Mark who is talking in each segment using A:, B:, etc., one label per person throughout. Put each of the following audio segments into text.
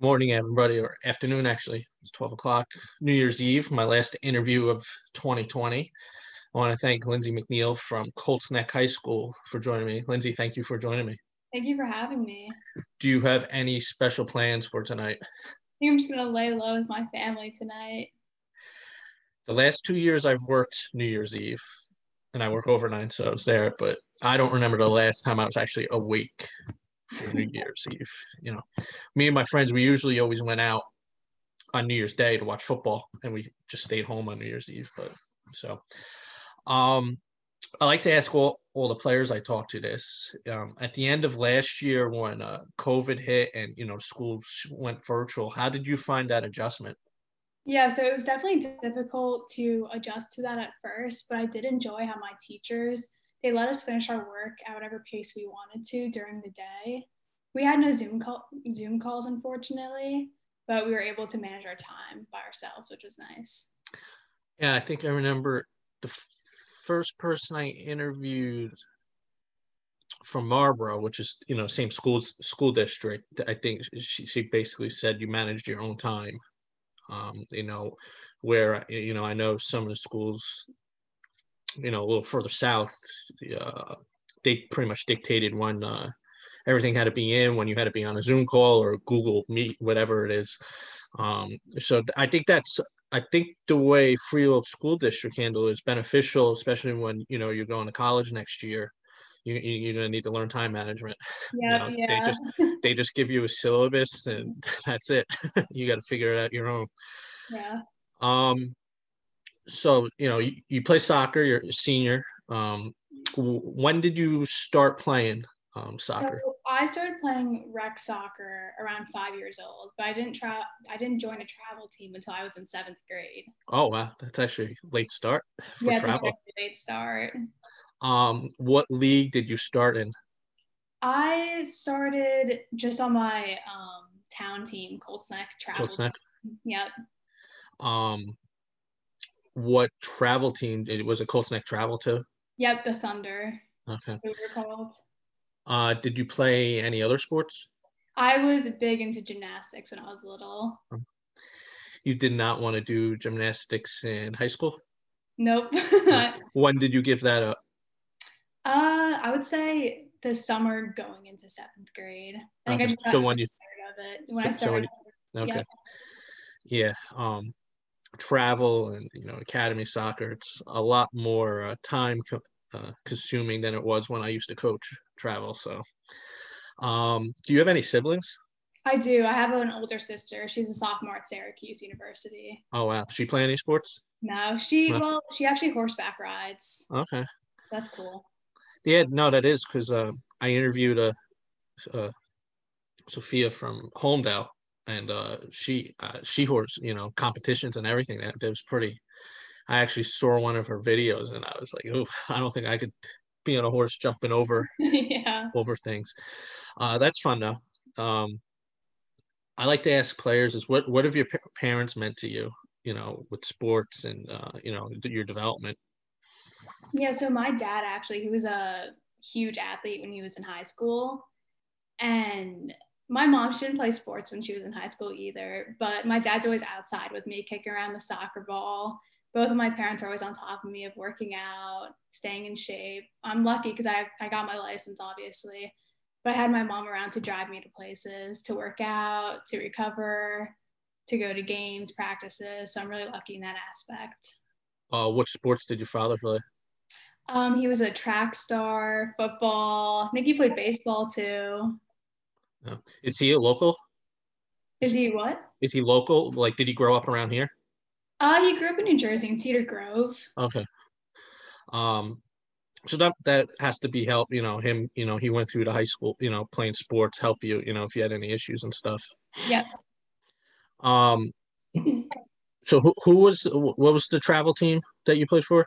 A: morning, everybody, or afternoon, actually. It's 12 o'clock, New Year's Eve, my last interview of 2020. I want to thank Lindsey McNeill from Colts Neck High School for joining me. Lindsey, thank you for joining me.
B: Thank you for having me.
A: Do you have any special plans for tonight?
B: I think I'm just going to lay low with my family tonight.
A: The last two years I've worked New Year's Eve, and I work overnight, so I was there, but I don't remember the last time I was actually awake New Year's Eve. You know, me and my friends, we usually always went out on New Year's Day to watch football, and we just stayed home on New Year's Eve. But so, um, I like to ask all all the players I talk to this. Um, at the end of last year, when uh, COVID hit and you know schools went virtual, how did you find that adjustment?
B: Yeah, so it was definitely difficult to adjust to that at first, but I did enjoy how my teachers they let us finish our work at whatever pace we wanted to during the day. We had no Zoom call, Zoom calls, unfortunately, but we were able to manage our time by ourselves, which was nice.
A: Yeah, I think I remember the first person I interviewed from Marlboro, which is you know same school school district. I think she she basically said you managed your own time. Um, you know, where you know I know some of the schools you know, a little further south, uh, they pretty much dictated when uh, everything had to be in, when you had to be on a Zoom call or Google Meet, whatever it is. Um, so I think that's I think the way free Freehold School District handle is beneficial, especially when you know you're going to college next year. You, you are gonna need to learn time management.
B: Yeah,
A: you
B: know, yeah.
A: They just they just give you a syllabus and that's it. you got to figure it out your own.
B: Yeah.
A: Um, so you know you, you play soccer you're a senior. Um, when did you start playing um, soccer?
B: So i started playing rec soccer around five years old but i didn't try i didn't join a travel team until i was in seventh grade.
A: Oh wow. That's actually late start for
B: yeah,
A: travel.
B: late start.
A: Um what league did you start in?
B: I started just on my um, town team colts neck travel
A: neck
B: yep.
A: Um what travel team did was it Colts Neck Travel to?
B: Yep, the Thunder.
A: Okay.
B: They were called.
A: Uh, did you play any other sports?
B: I was big into gymnastics when I was little.
A: You did not want to do gymnastics in high school?
B: Nope.
A: when did you give that up?
B: Uh, I would say the summer going into seventh grade. I think
A: okay.
B: I just got
A: so when you
B: of it when so, I started.
A: So okay. Yeah. Um, travel and you know academy soccer it's a lot more uh, time co- uh, consuming than it was when i used to coach travel so um, do you have any siblings?
B: I do i have an older sister she's a sophomore at syracuse university.
A: Oh wow Does she play any sports?
B: No she no. well she actually horseback rides.
A: Okay.
B: That's cool.
A: Yeah no that is because uh, i interviewed a, a sophia from holmdel and uh, she uh, she horse you know competitions and everything that, that was pretty i actually saw one of her videos and i was like oh i don't think i could be on a horse jumping over
B: yeah.
A: over things. Uh, that's fun though. Um, i like to ask players is what what have your parents meant to you you know with sports and uh, you know your development?
B: Yeah so my dad actually he was a huge athlete when he was in high school. And my mom she didn't play sports when she was in high school either but my dad's always outside with me kicking around the soccer ball. Both of my parents are always on top of me of working out staying in shape. I'm lucky because I, I got my license obviously but i had my mom around to drive me to places to work out to recover to go to games practices so i'm really lucky in that aspect.
A: Uh, what sports did your father play?
B: Um, he was a track star football. I think he played baseball too
A: yeah. Is he a local?
B: Is he what?
A: Is he local? Like, did he grow up around here?
B: Uh, he grew up in New Jersey in Cedar Grove.
A: Okay. Um, so that that has to be help. You know, him. You know, he went through the high school. You know, playing sports help you. You know, if you had any issues and stuff.
B: Yeah.
A: Um. So who who was what was the travel team that you played for?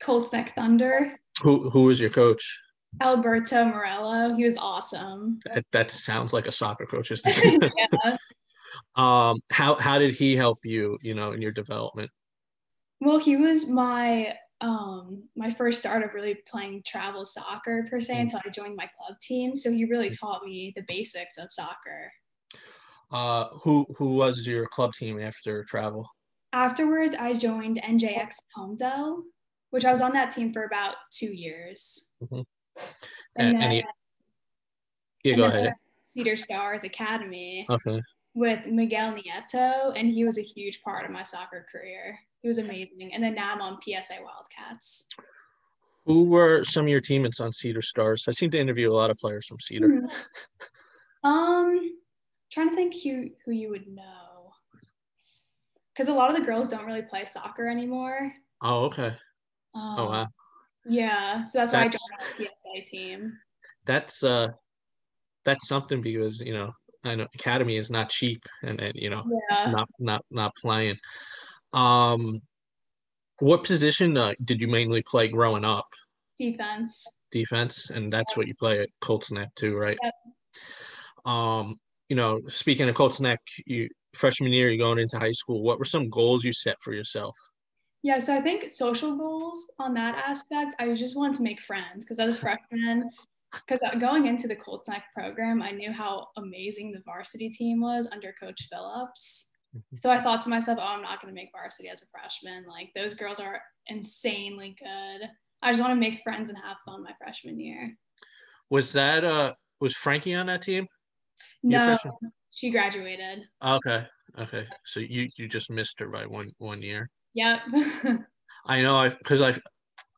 B: Colts Neck Thunder.
A: Who who was your coach?
B: Alberto Morello. He was awesome.
A: That, that sounds like a soccer coach. yeah. Um, how how did he help you? You know, in your development.
B: Well, he was my um my first start of really playing travel soccer per se mm. until I joined my club team. So he really taught me the basics of soccer.
A: Uh, who who was your club team after travel?
B: Afterwards, I joined NJX Holmdel, which I was on that team for about two years.
A: Mhm.
B: And
A: A- any-
B: then-
A: Yeah, go ahead.
B: Cedar Stars Academy
A: Okay.
B: with Miguel Nieto, and he was a huge part of my soccer career. He was amazing. And then now I'm on PSA Wildcats.
A: Who were some of your teammates on Cedar Stars? I seem to interview a lot of players from Cedar.
B: Mhm. Um, trying to think who who you would know, because a lot of the girls don't really play soccer anymore.
A: Oh, okay.
B: Um,
A: Oh, wow.
B: Yeah, so that's why I joined the PSA team.
A: That's uh, that's something because you know I know academy is not cheap, and then you know
B: Yeah.
A: not not not playing. Um, what position uh, did you mainly play growing up?
B: Defense.
A: Defense, and that's what you play at Colts Neck too, right?
B: Yep.
A: Um, you know, speaking of Colts Neck, you freshman year, you going into high school. What were some goals you set for yourself?
B: Yeah, so I think social goals on that aspect, I just wanted to make friends because I was a freshman. Because going into the Colts Neck program, I knew how amazing the varsity team was under Coach Phillips. So I thought to myself, oh, I'm not going to make varsity as a freshman. Like those girls are insanely good. I just want to make friends and have fun my freshman year.
A: Was that uh was Frankie on that team?
B: No, she graduated.
A: Okay, okay. So you you just missed her by one one year.
B: Yep.
A: I know I because I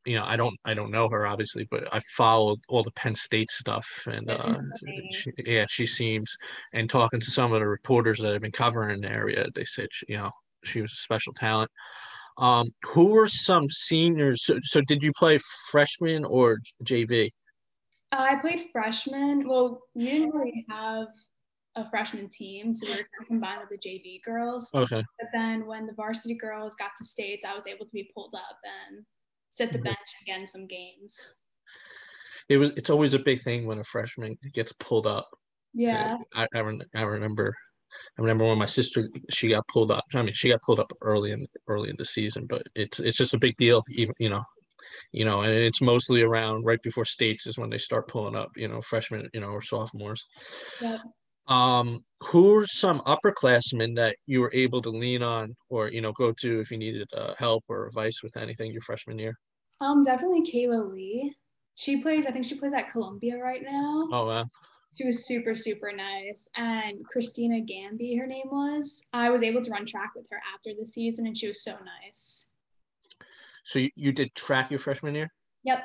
A: you know I don't I don't know her obviously, but I followed all the Penn State stuff and
B: Yeah,
A: uh, she, yeah, she seems and talking to some of the reporters that have been covering the area, they said she, you know she was a special talent. Um, who were some seniors? So, so did you play freshman or JV?
B: I played freshman. Well, we didn't really have a freshman team, so we were combined with the JV girls.
A: Okay,
B: But then when the varsity girls got to states, I was able to be pulled up and sit the
A: Mhm.
B: bench again some games.
A: it was. It's always a big thing when a freshman gets pulled up.
B: Yeah.
A: I, I, I remember I remember when my sister she got pulled up. I mean, she got pulled up early in early in the season, but it's it's just a big deal, even you know, you know, and it's mostly around right before states is when they start pulling up, you know, freshmen, you know, or sophomores.
B: Yep.
A: Um, who are some upperclassmen that you were able to lean on or you know go to if you needed uh, help or advice with anything your freshman year?
B: Um, definitely Kayla Lee. She plays, I think she plays at Columbia right now.
A: Oh, wow.
B: She was super, super nice. And Christina Gamby, her name was. I was able to run track with her after the season, and she was so nice.
A: So you, you did track your freshman year?
B: Yep,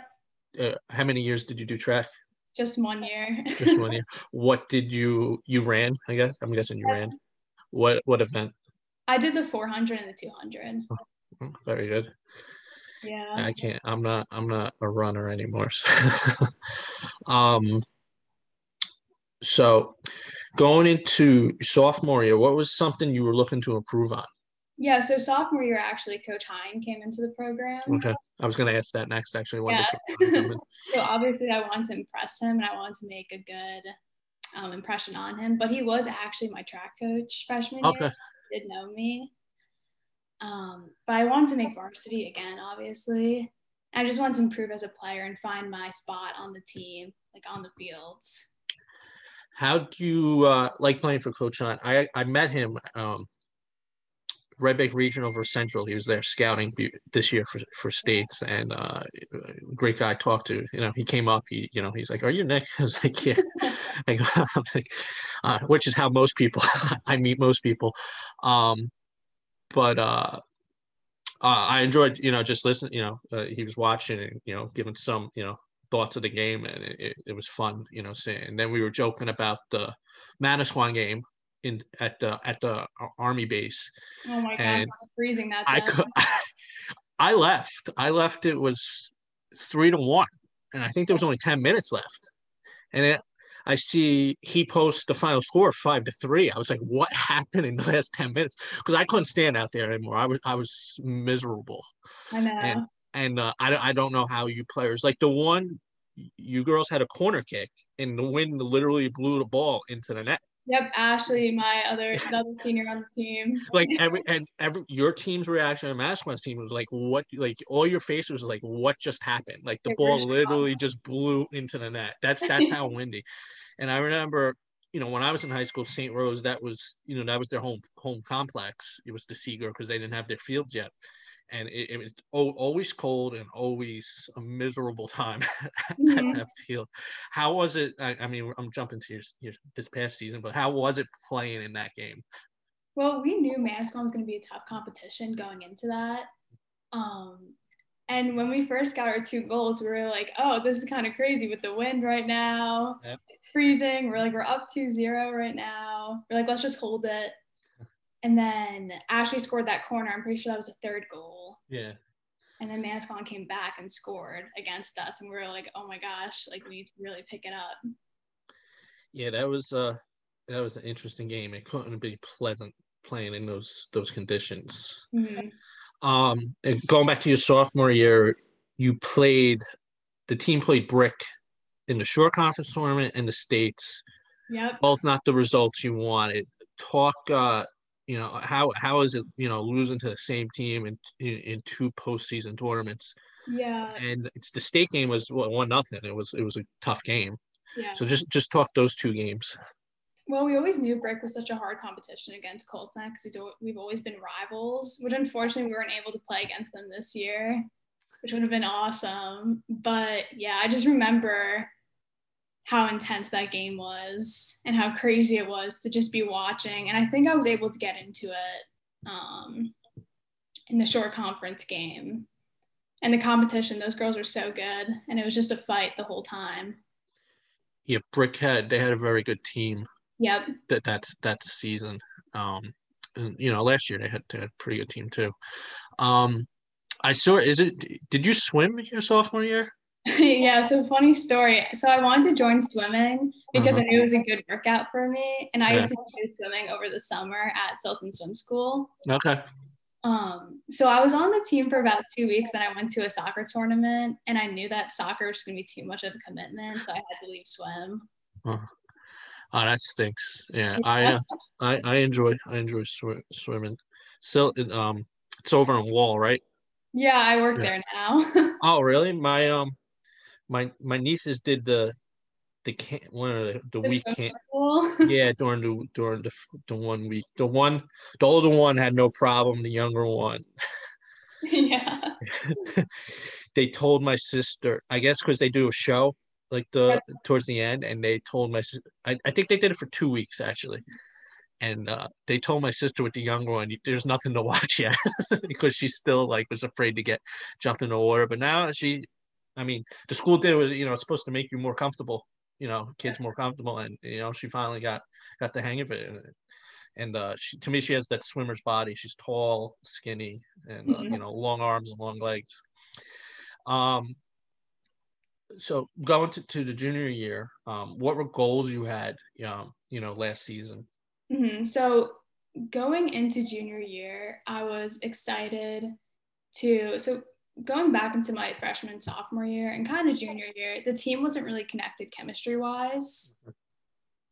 A: Uh, how many years did you do track?
B: Just one year.
A: Just one year. What did you you ran? I guess I'm guessing you ran. What what event?
B: I did the 400 and the 200.
A: Oh, Very good.
B: Yeah.
A: I can't. I'm not. I'm not a runner anymore. So. um. So, going into sophomore year, what was something you were looking to improve on?
B: Yeah, so sophomore year, actually, Coach Hine came into the program.
A: Okay, I was going to ask that next. Actually, when
B: Yeah.
A: Coach Ryan come in?
B: So obviously, I wanted to impress him and I wanted to make a good um, impression on him. But he was actually my track coach freshman
A: Okay.
B: year. He did know me. Um, but I wanted to make varsity again, obviously. I just wanted to improve as a player and find my spot on the team, like on the fields.
A: How do you uh, like playing for Coach Hunt? I I met him um, Red Bank Regional versus Central. He was there scouting this year for for states, and uh, great guy to talk to. You know, he came up. He you know he's like, "Are you Nick?" I was like, "Yeah." I like, uh, which is how most people I meet most people. Um, but uh, uh, I enjoyed you know just listening. You know, uh, he was watching and you know giving some you know thoughts of the game, and it, it, it was fun. You know, seeing. And then we were joking about the Manasquan game in at the at the army base.
B: Oh my God,
A: And
B: I was freezing that
A: I could, I left. I left. It was three to one, and I think there was only ten minutes left. And it, I see he posts the final score five to three. I was like, "What happened in the last ten minutes?" Because I couldn't stand out there anymore. I was I was miserable,
B: I know.
A: and and uh, I I don't know how you players like the one you girls had a corner kick, and the wind literally blew the ball into the net.
B: Yep, Ashley, my other the other senior on the team.
A: like every and every your team's reaction and Manasquan's team was like what like all your faces was like what just happened like the
B: Like,
A: ball literally just blew into the net that's that's how windy and I remember you know, when I was in high school, St. Rose, that was, you know, that was their home home complex. It was the Sea Girt because they didn't have their fields yet, and it, it was always cold and always a miserable time mm-hmm. at that field. How was it? I, I, mean, I'm jumping to your, your this past season, but how was it playing in that game?
B: Well, we knew Manasquan was going to be a tough competition going into that. Um, and when we first got our two goals, we were like, oh, this is kind of crazy with the wind right now. Yep. It's freezing. We're like, we're up 2 0 right now. We're like, let's just hold it. And then Ashley scored that corner. I'm pretty sure that was a third goal.
A: Yeah.
B: And then Manasquan came back and scored against us. And we were like, oh my gosh, like we need to really pick it up.
A: Yeah, that was uh that was an interesting game. It couldn't be pleasant playing in those those conditions. Mm-hmm. Um, going back to your sophomore year, you played. The team played Brick in the Shore Conference tournament and the states.
B: Yep.
A: Both not the results you wanted. Talk. Uh, you know uh, how how is it? You know losing to the same team in in, in two postseason tournaments.
B: Yeah.
A: And it's the state game was well, one nothing. It was it was a tough game.
B: Yeah.
A: So just just talk those two games.
B: Well, we always knew Brick was such a hard competition against Colts because we we've always been rivals, which unfortunately we weren't able to play against them this year, which would have been awesome. But yeah, I just remember how intense that game was and how crazy it was to just be watching. And I think I was able to get into it um, in the Shore Conference game. And the competition, those girls were so good. And it was just a fight the whole time.
A: Yeah, Brickhead, they had a very good team.
B: Yep.
A: That that's that season. Um, and, you know, last year they had, they had a pretty good team too. Um, I saw. Is it? Did you swim your sophomore year?
B: yeah. So funny story. So I wanted to join swimming because uh-huh. I knew it was a good workout for me, and I yeah. used to do swimming over the summer at Sultan Swim School.
A: Okay.
B: Um, so I was on the team for about two weeks, then I went to a soccer tournament, and I knew that soccer was going to be too much of a commitment, so I had to leave swim.
A: Uh-huh. Oh, that stinks. Yeah, I, uh, I, I enjoy, I enjoy sw- swimming. So, um, it's over in Wall, right?
B: Yeah, I work yeah. there now.
A: oh, really? My um, my my nieces did the the camp one of the, the, the week camp. yeah, during the during the the one week. The one the older one had no problem. The younger one.
B: yeah.
A: they told my sister, I guess, because they do a show like the towards the end, and they told my I, I think they did it for two weeks actually, and uh, they told my sister with the younger one, there's nothing to watch yet because she still like was afraid to get jump in the water. But now she, I mean, the school did was you know it's supposed to make you more comfortable, you know, kids more comfortable, and you know she finally got got the hang of it. And, and uh, she, to me, she has that swimmer's body. She's tall, skinny, and uh, mm-hmm. you know, long arms and long legs. Um, so going to, to the junior year, um, what were goals you had, um, you know, last season?
B: Mm-hmm. So going into junior year, I was excited to, so going back into my freshman sophomore year and kind of junior year, the team wasn't really connected chemistry wise.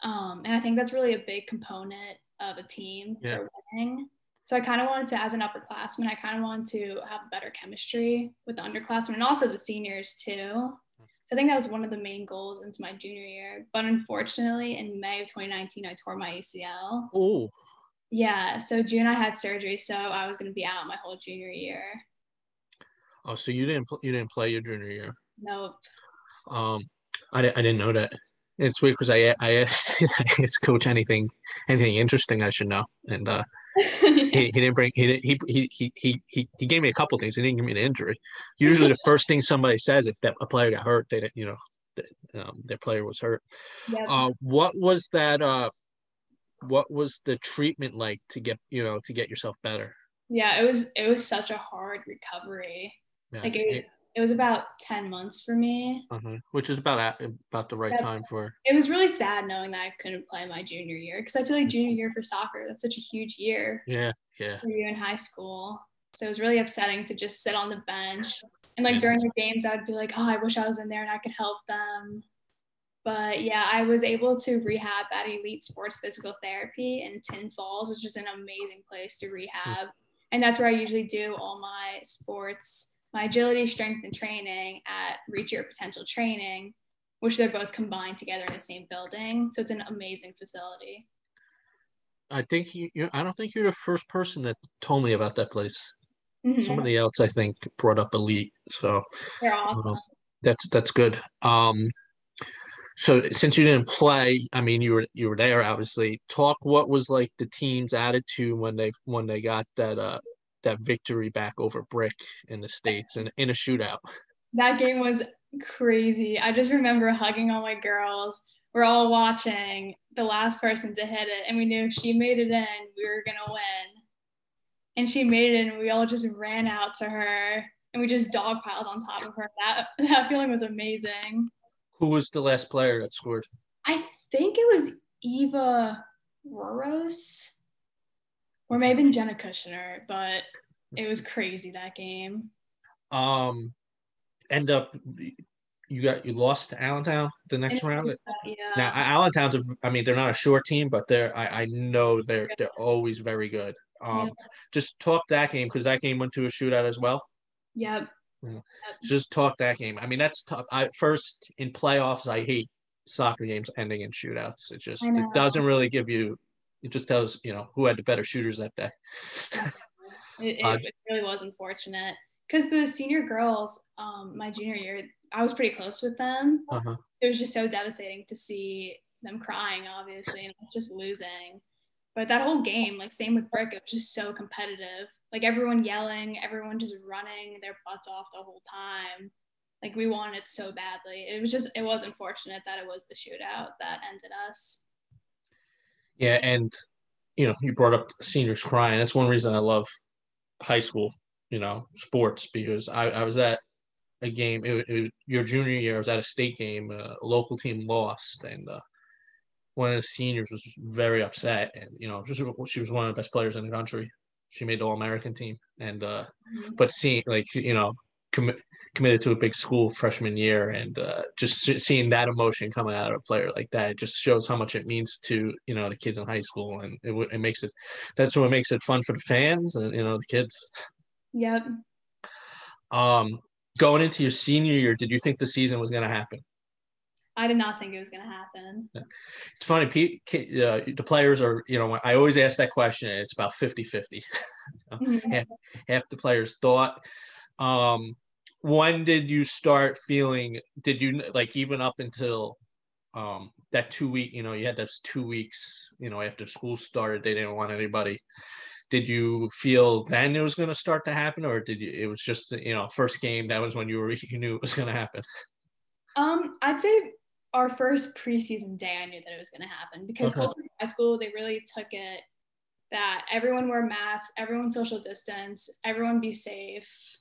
B: Um, and I think that's really a big component of a team yeah. for winning. So I kind of wanted to, as an upperclassman, I kind of wanted to have better chemistry with the underclassmen and also the seniors too. So I think that was one of the main goals into my junior year. But unfortunately, in May of 2019, I tore my ACL.
A: Oh.
B: Yeah. So June, I had surgery, so I was going to be out my whole junior year.
A: Oh, so you didn't you didn't play your junior year?
B: Nope.
A: Um, I, I didn't know that. It's weird because I I asked, I asked coach anything anything interesting I should know, and uh, he, he didn't bring he, didn't, he he he he he gave me a couple things. He didn't give me an injury. Usually, the first thing somebody says if that a player got hurt, they didn't you know um, their player was hurt. Yep. Uh, what was that? Uh, what was the treatment like to get you know to get yourself better?
B: Yeah, it was it was such a hard recovery. Yeah. Like it, it was about 10 months for me
A: uh-huh. which is about at, about the right yeah. time for
B: it was really sad knowing that i couldn't play my junior year because i feel like junior year for soccer that's such a huge year
A: yeah yeah
B: for you in high school so it was really upsetting to just sit on the bench and like yeah. during the games i'd be like oh i wish i was in there and i could help them but yeah i was able to rehab at elite sports physical therapy in Tinton Falls which is an amazing place to rehab and that's where i usually do all my sports my agility, strength, and training at Reach Your Potential Training. which they're both combined together in the same building. So it's an amazing facility.
A: I think you, you I don't think you're the first person that told me about that place. Mm-hmm. Somebody else I think brought up Elite. So
B: they're awesome. Uh,
A: that's that's good. Um so since you didn't play, I mean you were you were there obviously. Talk what was like the team's attitude when they when they got that uh that victory back over Brick in the States and in a shootout.
B: That game was crazy. I just remember hugging all my girls. We're all watching the last person to hit it, and we knew if she made it in, we were gonna win. And she made it in, and we all just ran out to her, and we just dogpiled on top of her. That that feeling was amazing.
A: Who was the last player that scored?
B: I think it was Eva Roros, or maybe Jenna Kushner, but it was crazy that game.
A: Um, end up you got you lost to Allentown the next round.
B: Yeah.
A: Now Allentown's a, I mean they're not a Shore team, but they're I, I know they're they're always very good. Um, yeah. just talk that game because that game went to a shootout as well.
B: Yep.
A: Yeah. Just talk that game. I mean that's tough. I first in playoffs I hate soccer games ending in shootouts. It just it doesn't really give you. It just tells you know who had the better shooters that day.
B: it, it, uh, it really was unfortunate because the senior girls, um, my junior year, I was pretty close with them. Uh-huh. It was just so devastating to see them crying, obviously, and it's just losing. But that whole game, like same with Brick, it was just so competitive. Like everyone yelling, everyone just running their butts off the whole time. Like we wanted it so badly. It was just it was unfortunate that it was the shootout that ended us.
A: Yeah, and you know, you brought up seniors crying. That's one reason I love high school you know, sports because I, I was at a game. It, it, your junior year, I was at a state game. Uh, a local team lost, and uh, one of the seniors was very upset. And you know, just she was one of the best players in the country. She made the All American team, and uh, mm-hmm. but seeing like you know, commit committed to a big school freshman year, and uh, just seeing that emotion coming out of a player like that just shows how much it means to you know the kids in high school, and it, it makes it that's what makes it fun for the fans and you know the kids.
B: Yep.
A: Um, going into your senior year, did you think the season was going to happen?
B: I did not think it was going to happen.
A: It's funny. Uh, the players are, you know, I always ask that question. and it's about 50 50. Mm-hmm. half, half, the players thought. Um, when did you start feeling, did you like even up until um, that two week, you know, you had those two weeks, you know, after school started, they didn't want anybody. Did you feel then it was going to start to happen or did you it was just you know first game that was when you were you knew it was going to happen?
B: Um i'd say our first preseason day i knew that it was going to happen because okay. high school they really took it that everyone wear masks everyone social distance everyone be safe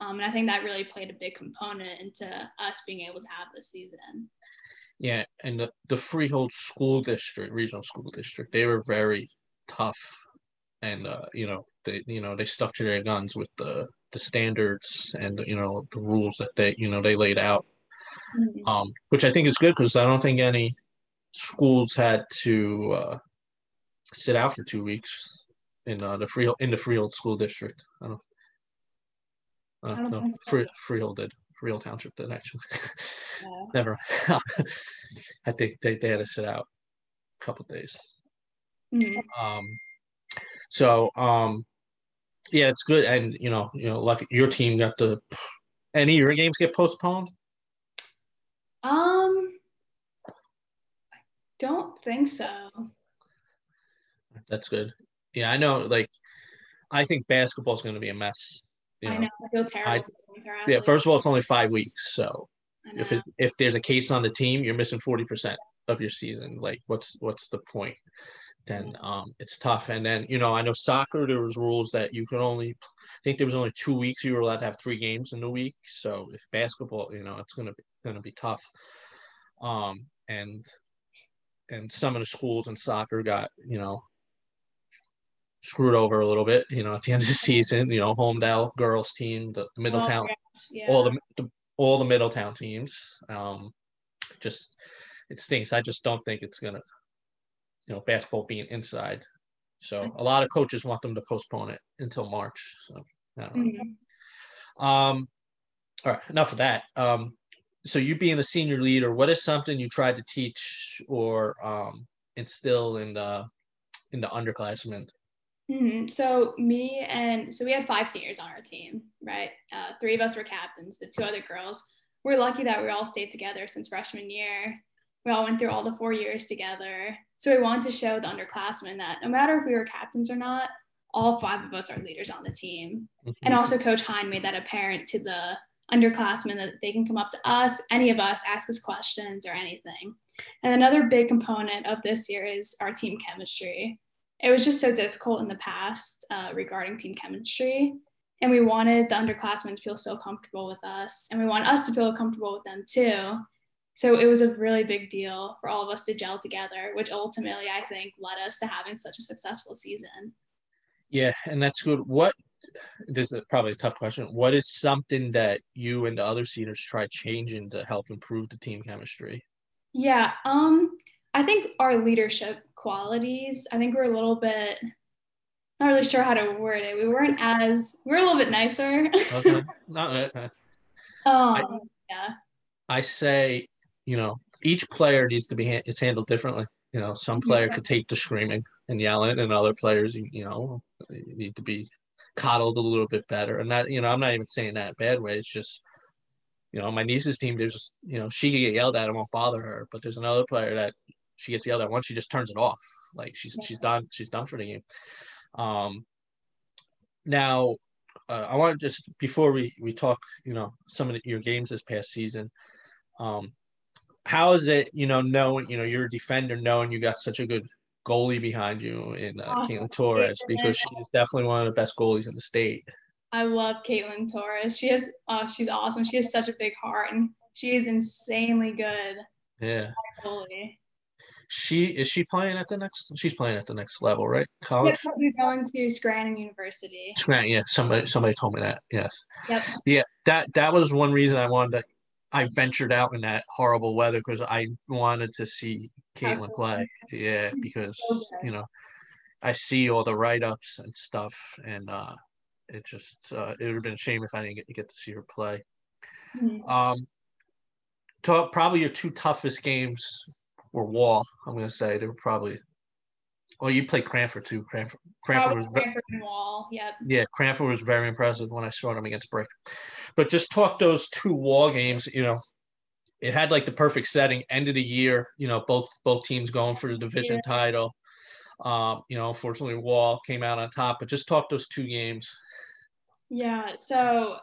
B: um, and i think that really played a big component into us being able to have this season
A: yeah and the, the freehold school district regional school district they were very tough and uh, you know they you know they stuck to their guns with the the standards and you know the rules that they you know they laid out, mm-hmm. um, which I think is good because I don't think any schools had to uh, sit out for two weeks in uh, the Freehold in the Freehold school district. I don't. Uh, I don't no, Free, Freehold did. Freehold Township did actually. Yeah. Never. I think they, they had to sit out a couple days. Mm-hmm. Um, so um, yeah, it's good, and you know, you know, like your team got the any of your games get postponed.
B: Um, I don't think so.
A: That's good. Yeah, I know. Like, I think basketball is going to be a mess.
B: You know? I know. I feel terrible.
A: I, yeah. First of all, it's only five weeks, so if it, if there's a case on the team, you're missing forty percent of your season. Like, what's what's the point? then um, it's tough. And then you know, I know soccer there was rules that you could only, I think there was only two weeks you were allowed to have three games in a week. So if basketball, you know, it's gonna be gonna be tough. Um, and and some of the schools in soccer got you know screwed over a little bit. You know, at the end of the season, you know, Holmdel girls team, the, the Middletown, oh, yeah. all the, the all the Middletown teams. Um, just it stinks. I just don't think it's gonna you know, basketball being inside. So a lot of coaches want them to postpone it until March. So I don't know. Mm-hmm. Um, all right, enough of that. Um, so you being a senior leader, what is something you tried to teach or um, instill in the in the underclassmen?
B: Mm-hmm. So me and so we had five seniors on our team, right? Uh, three of us were captains. The two other girls. We're lucky that we all stayed together since freshman year. We all went through all the four years together. So we wanted to show the underclassmen that no matter if we were captains or not, all five of us are leaders on the team. Mm-hmm. And also, Coach Hine made that apparent to the underclassmen that they can come up to us, any of us, ask us questions or anything. And another big component of this year is our team chemistry. It was just so difficult in the past uh, regarding team chemistry. And we wanted the underclassmen to feel so comfortable with us, and we want us to feel comfortable with them too. So it was a really big deal for all of us to gel together, which ultimately I think led us to having such a successful season.
A: Yeah, and that's good. What this is probably a tough question. What is something that you and the other seniors try changing to help improve the team chemistry?
B: Yeah, um, I think our leadership qualities. I think we're a little bit not really sure how to word it. We weren't as we are a little bit nicer. okay, not
A: um, I, yeah. I say, you know, each player needs to be ha- it's handled differently. You know, some player yeah. could take the screaming and yelling, and other players, you you know, need to be coddled a little bit better. And that, you know, I'm not even saying that bad way. It's just, you know, my niece's team, there's, you know, she can get yelled at, it won't bother her. But there's another player that she gets yelled at once, she just turns it off. Like she's yeah. she's done, she's done for the game. Um, now, uh, I want to just before we we talk, you know, some of the, your games this past season. Um, how is it, you know, knowing, you know, you're a defender, knowing you got such a good goalie behind you in uh, oh, Caitlin Torres because she's definitely one of the best goalies in the state.
B: I love Caitlin Torres. She has, oh, she's awesome. She has such a big heart and she is insanely good.
A: Yeah. Goalie. She is she playing at the next? She's playing at the next level, right? College.
B: Yeah, we're going to Scranton University.
A: Scranton, yeah. Somebody somebody told me that. Yes. Yep. Yeah, that that was one reason I wanted to I ventured out in that horrible weather because I wanted to see Caitlin play. Yeah, because you know, I see all the write ups and stuff, and uh, it just uh, it would have been a shame if I didn't get, get to see her play. Mm-hmm. Um, to, probably your two toughest games were Wall. I'm gonna say they were probably. Well, you played Cranford too. Cranford, Cranford was
B: Cranford and Wall. Yep.
A: Yeah, Cranford was very impressive when I saw them against Brick. But just talk those two wall games, you know, it had like the perfect setting, end of the year, you know, both both teams going for the division yeah. title. Um, you know, unfortunately Wall came out on top, but just talk those two games.
B: Yeah, so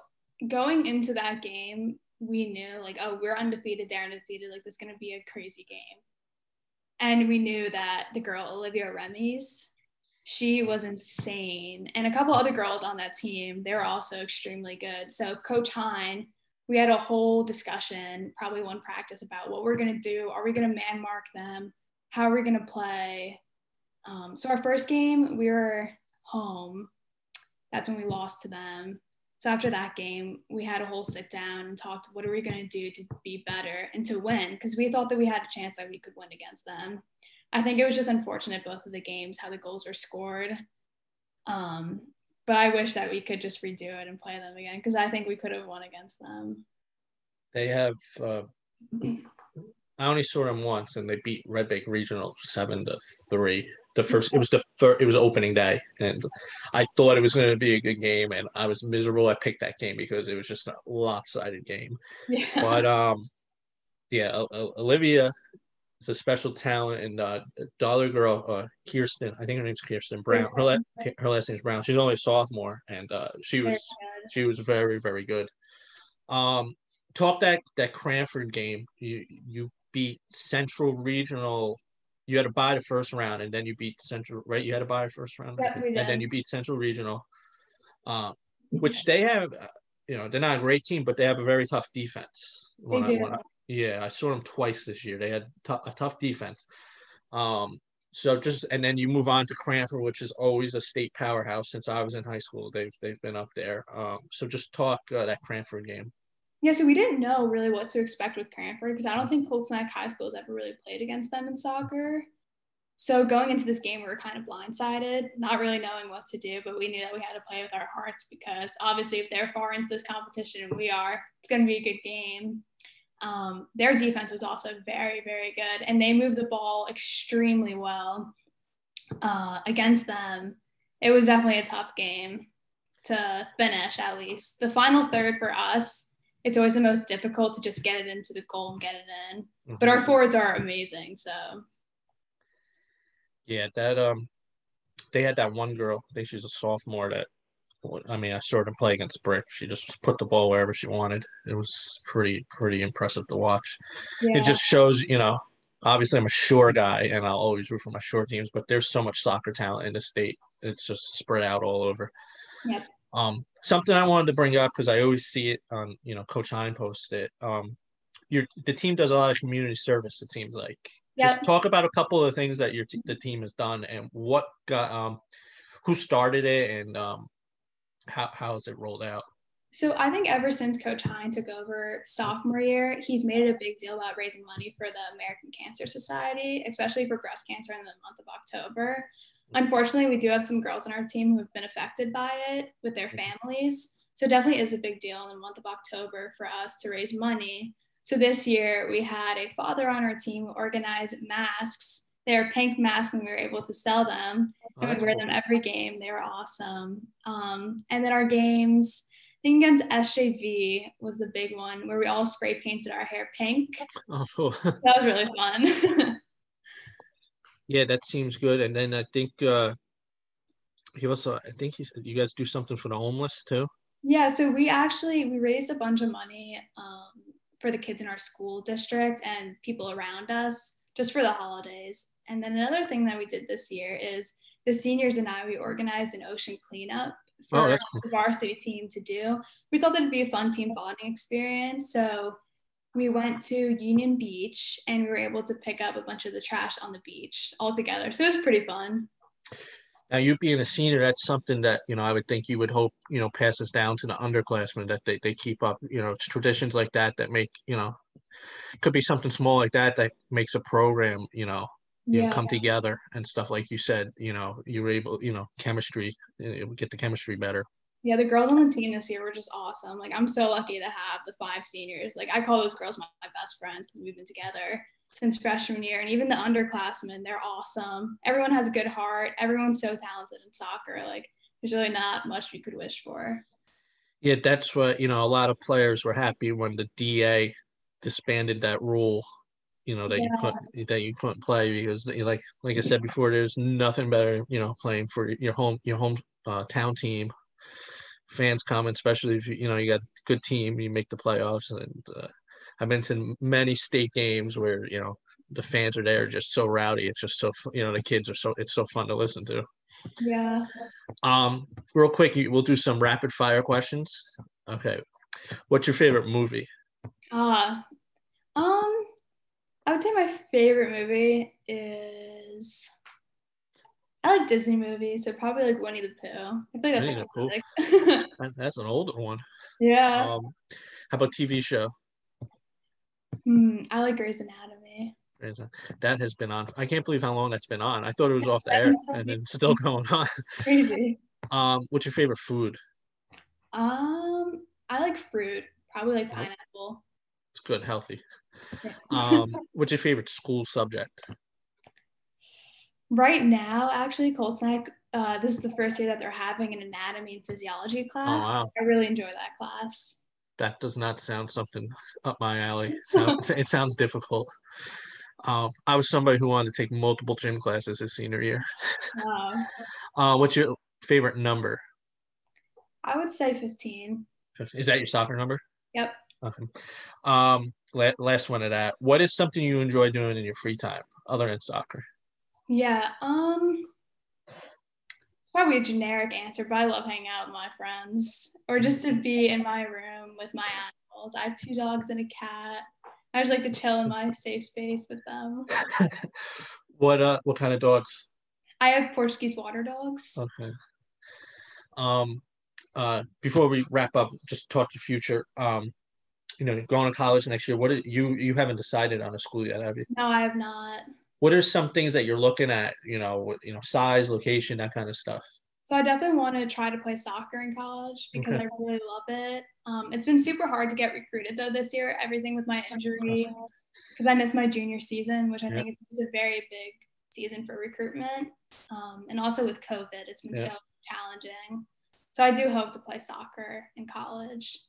B: going into that game, we knew like, oh, we're undefeated, they're undefeated, like this is gonna be a crazy game. And we knew that the girl Olivia Remies, she was insane. And a couple other girls on that team, they were also extremely good. So Coach Hine, we had a whole discussion, probably one practice about what we're gonna do. Are we gonna man mark them? How are we gonna play? Um, so our first game, we were home. That's when we lost to them. So after that game, we had a whole sit down and talked. What are we going to do to be better and to win? Because we thought that we had a chance that we could win against them. I think it was just unfortunate both of the games how the goals were scored. Um, but I wish that we could just redo it and play them again because I think we could have won against them.
A: They have. Uh, I only saw them once, and they beat Red Bank Regional seven to three. The first, it was the first, it was opening day, and I thought it was going to be a good game, and I was miserable. I picked that game because it was just a lopsided game. Yeah. But um, yeah, Olivia is a special talent, and uh, Dollar Girl, uh, Kirsten, I think her name's Kirsten Brown. Her, la- her last name's Brown. She's only a sophomore, and uh, she was she was very very good. Um, talk that that Cranford game. You you beat Central Regional. You had to buy the first round, and then you beat Central. Right, you had to buy the first round, and then you beat Central Regional, uh, which they have. Uh, you know, they're not a great team, but they have a very tough defense.
B: They do. I,
A: yeah, I saw them twice this year. They had t- a tough defense. Um, so just and then you move on to Cranford, which is always a state powerhouse since I was in high school. They've they've been up there. Um, so just talk uh, that Cranford game.
B: Yeah, so we didn't know really what to expect with Cranford because I don't think Colts Neck High School has ever really played against them in soccer. So going into this game, we were kind of blindsided, not really knowing what to do, but we knew that we had to play with our hearts because obviously, if they're far into this competition and we are, it's going to be a good game. Um, their defense was also very, very good, and they moved the ball extremely well uh, against them. It was definitely a tough game to finish, at least. The final third for us, it's always the most difficult to just get it into the goal and get it in. Mm-hmm. But our forwards are amazing, so.
A: Yeah, that um, they had that one girl. I think she's a sophomore that I mean, I saw her play against Brick. She just put the ball wherever she wanted. It was pretty, pretty impressive to watch. Yeah. It just shows, you know, obviously I'm a Shore guy and I'll always root for my Shore teams, but there's so much soccer talent in the state. It's just spread out all over.
B: Yep.
A: Um, something I wanted to bring up because I always see it on, you know, Coach Hein post it. Um, your the team does a lot of community service. It seems like. Yep. Just talk about a couple of things that your t- the team has done and what got um, who started it and um, how how is it rolled out?
B: So I think ever since Coach Hein took over sophomore year, he's made it a big deal about raising money for the American Cancer Society, especially for breast cancer in the month of October. Unfortunately, we do have some girls on our team who have been affected by it with their families. So it definitely is a big deal in the month of October for us to raise money. So this year we had a father on our team organize masks they were pink masks and we were able to sell them. Oh, we would wear cool. them every game. They were awesome. Um, and then our games, think against SJV was the big one where we all spray painted our hair pink.
A: Oh, cool.
B: that was really fun.
A: yeah, that seems good. And then I think uh, he also, I think he said you guys do something for the homeless too.
B: Yeah, so we actually we raised a bunch of money um, for the kids in our school district and people around us just for the holidays. And then another thing that we did this year is the seniors and I, we organized an ocean cleanup Oh, for oh, cool. the varsity team to do. We thought that'd be a fun team bonding experience. So we went to Union Beach and we were able to pick up a bunch of the trash on the beach all together. So it was pretty fun.
A: Now, you being a senior, that's something that you know I would think you would hope you know passes down to the underclassmen that they, they keep up. You know, it's traditions like that that make you know could be something small like that that makes a program, you know, you yeah. know, come together and stuff like you said. You know, you were able, you know, chemistry, get the chemistry better.
B: Yeah, the girls on the team this year were just awesome. Like, I'm so lucky to have the five seniors. Like, I call those girls my, my best friends because we've been together since freshman year. And even the underclassmen, they're awesome. Everyone has a good heart. Everyone's so talented in soccer. Like, there's really not much you could wish for.
A: Yeah, that's what, you know, a lot of players were happy when the DA disbanded that rule you know that yeah. you couldn't that you couldn't play because like like I said before, there's nothing better you know playing for your home your home uh, town team. Fans come, especially if you you know you got a good team, you make the playoffs. And uh, I've been to many state games where you know the fans are there, just so rowdy. It's just so you know the kids are so it's so fun to listen to.
B: Yeah.
A: Um, real quick, we'll do some rapid fire questions. Okay, what's your favorite movie?
B: Ah, uh, um, I would say my favorite movie is I like Disney movies, so probably like Winnie the Pooh. I feel like that's Winnie
A: a classic. that's an older one.
B: Yeah.
A: Um, how about TV show?
B: Hmm, I like Grey's Anatomy.
A: That has been on. I can't believe how long that's been on. I thought it was off the air and then still going on.
B: Crazy.
A: Um, what's your favorite food?
B: Um, I like fruit. Probably like pineapple.
A: It's good, healthy. Um, what's your favorite school subject?
B: Right now, actually, Colts Neck, uh, this is the first year that they're having an anatomy and physiology oh, class. Oh, wow. I really enjoy that class.
A: That does not sound something up my alley. It sounds, it sounds difficult. Um, I was somebody who wanted to take multiple gym classes his senior year. Wow. uh, what's your favorite number?
B: I would say 15.
A: Is that your soccer number?
B: Yep.
A: Okay. Um, last one of that. What is something you enjoy doing in your free time other than soccer?
B: Yeah. Um. It's probably a generic answer, but I love hanging out with my friends or just to be in my room with my animals. I have two dogs and a cat. I just like to chill in my safe space with them.
A: what uh? What kind of dogs?
B: I have Portuguese water dogs.
A: Okay. Um, uh, before we wrap up, just talk your future. Um, you know, going to college next year. What are, you you haven't decided on a school yet, have you?
B: No, I have not.
A: What are some things that you're looking at? You know, you know, size, location, that kind of stuff.
B: So I definitely want to try to play soccer in college because okay. I really love it. Um, it's been super hard to get recruited though this year. Everything with my injury, because I missed my junior season, which I think is a very big season for recruitment. Um, and also with COVID, it's been so challenging. So I do hope to play soccer in college.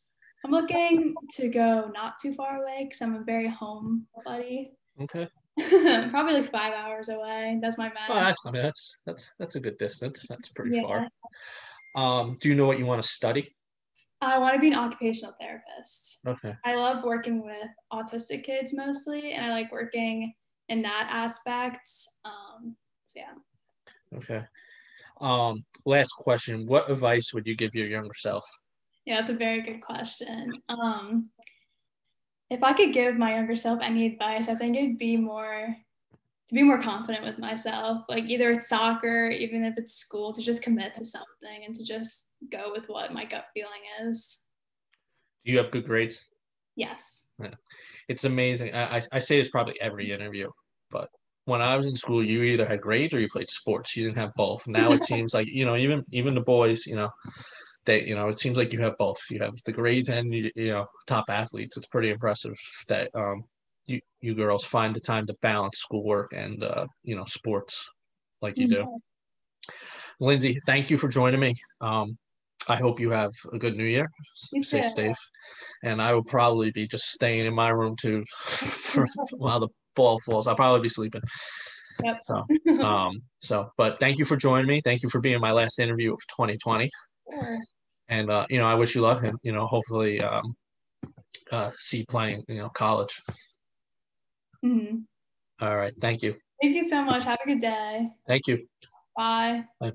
B: I'm looking to go not too far away because I'm a very home buddy.
A: Okay.
B: Probably like five hours away. That's my math.
A: Oh, that's, I mean, that's that's that's a good distance. That's pretty yeah. far. Um, do you know what you want to study?
B: I want to be an occupational therapist.
A: Okay.
B: I love working with autistic kids mostly, and I like working in that aspect. Um, so yeah.
A: Okay. Um, last question: What advice would you give your younger self?
B: Yeah, that's a very good question. Um, if I could give my younger self any advice, I think it'd be more to be more confident with myself. Like either it's soccer, even if it's school, to just commit to something and to just go with what my gut feeling is.
A: Do you have good grades?
B: Yes.
A: Yeah. It's amazing. I, I, I say this probably every interview, but when I was in school, you either had grades or you played sports. You didn't have both. Now it seems like you know, even even the boys, you know, they you know it seems like you have both. You have the grades and you, you know top athletes. It's pretty impressive that um you you girls find the time to balance schoolwork and uh you know sports like you do. Mm-hmm. Lindsey thank you for joining me. Um i hope you have a good new year. You stay safe. And i will probably be just staying in my room too for while the ball falls. I'll probably be sleeping.
B: Yep.
A: So, um, so, but thank you for joining me. Thank you for being my last interview of 2020. Sure and uh, you know, I wish you luck, and you know, hopefully, um, uh, see playing, you know, college.
B: Mm-hmm.
A: All right, thank you.
B: Thank you so much. Have a good day.
A: Thank you.
B: Bye.
A: Bye.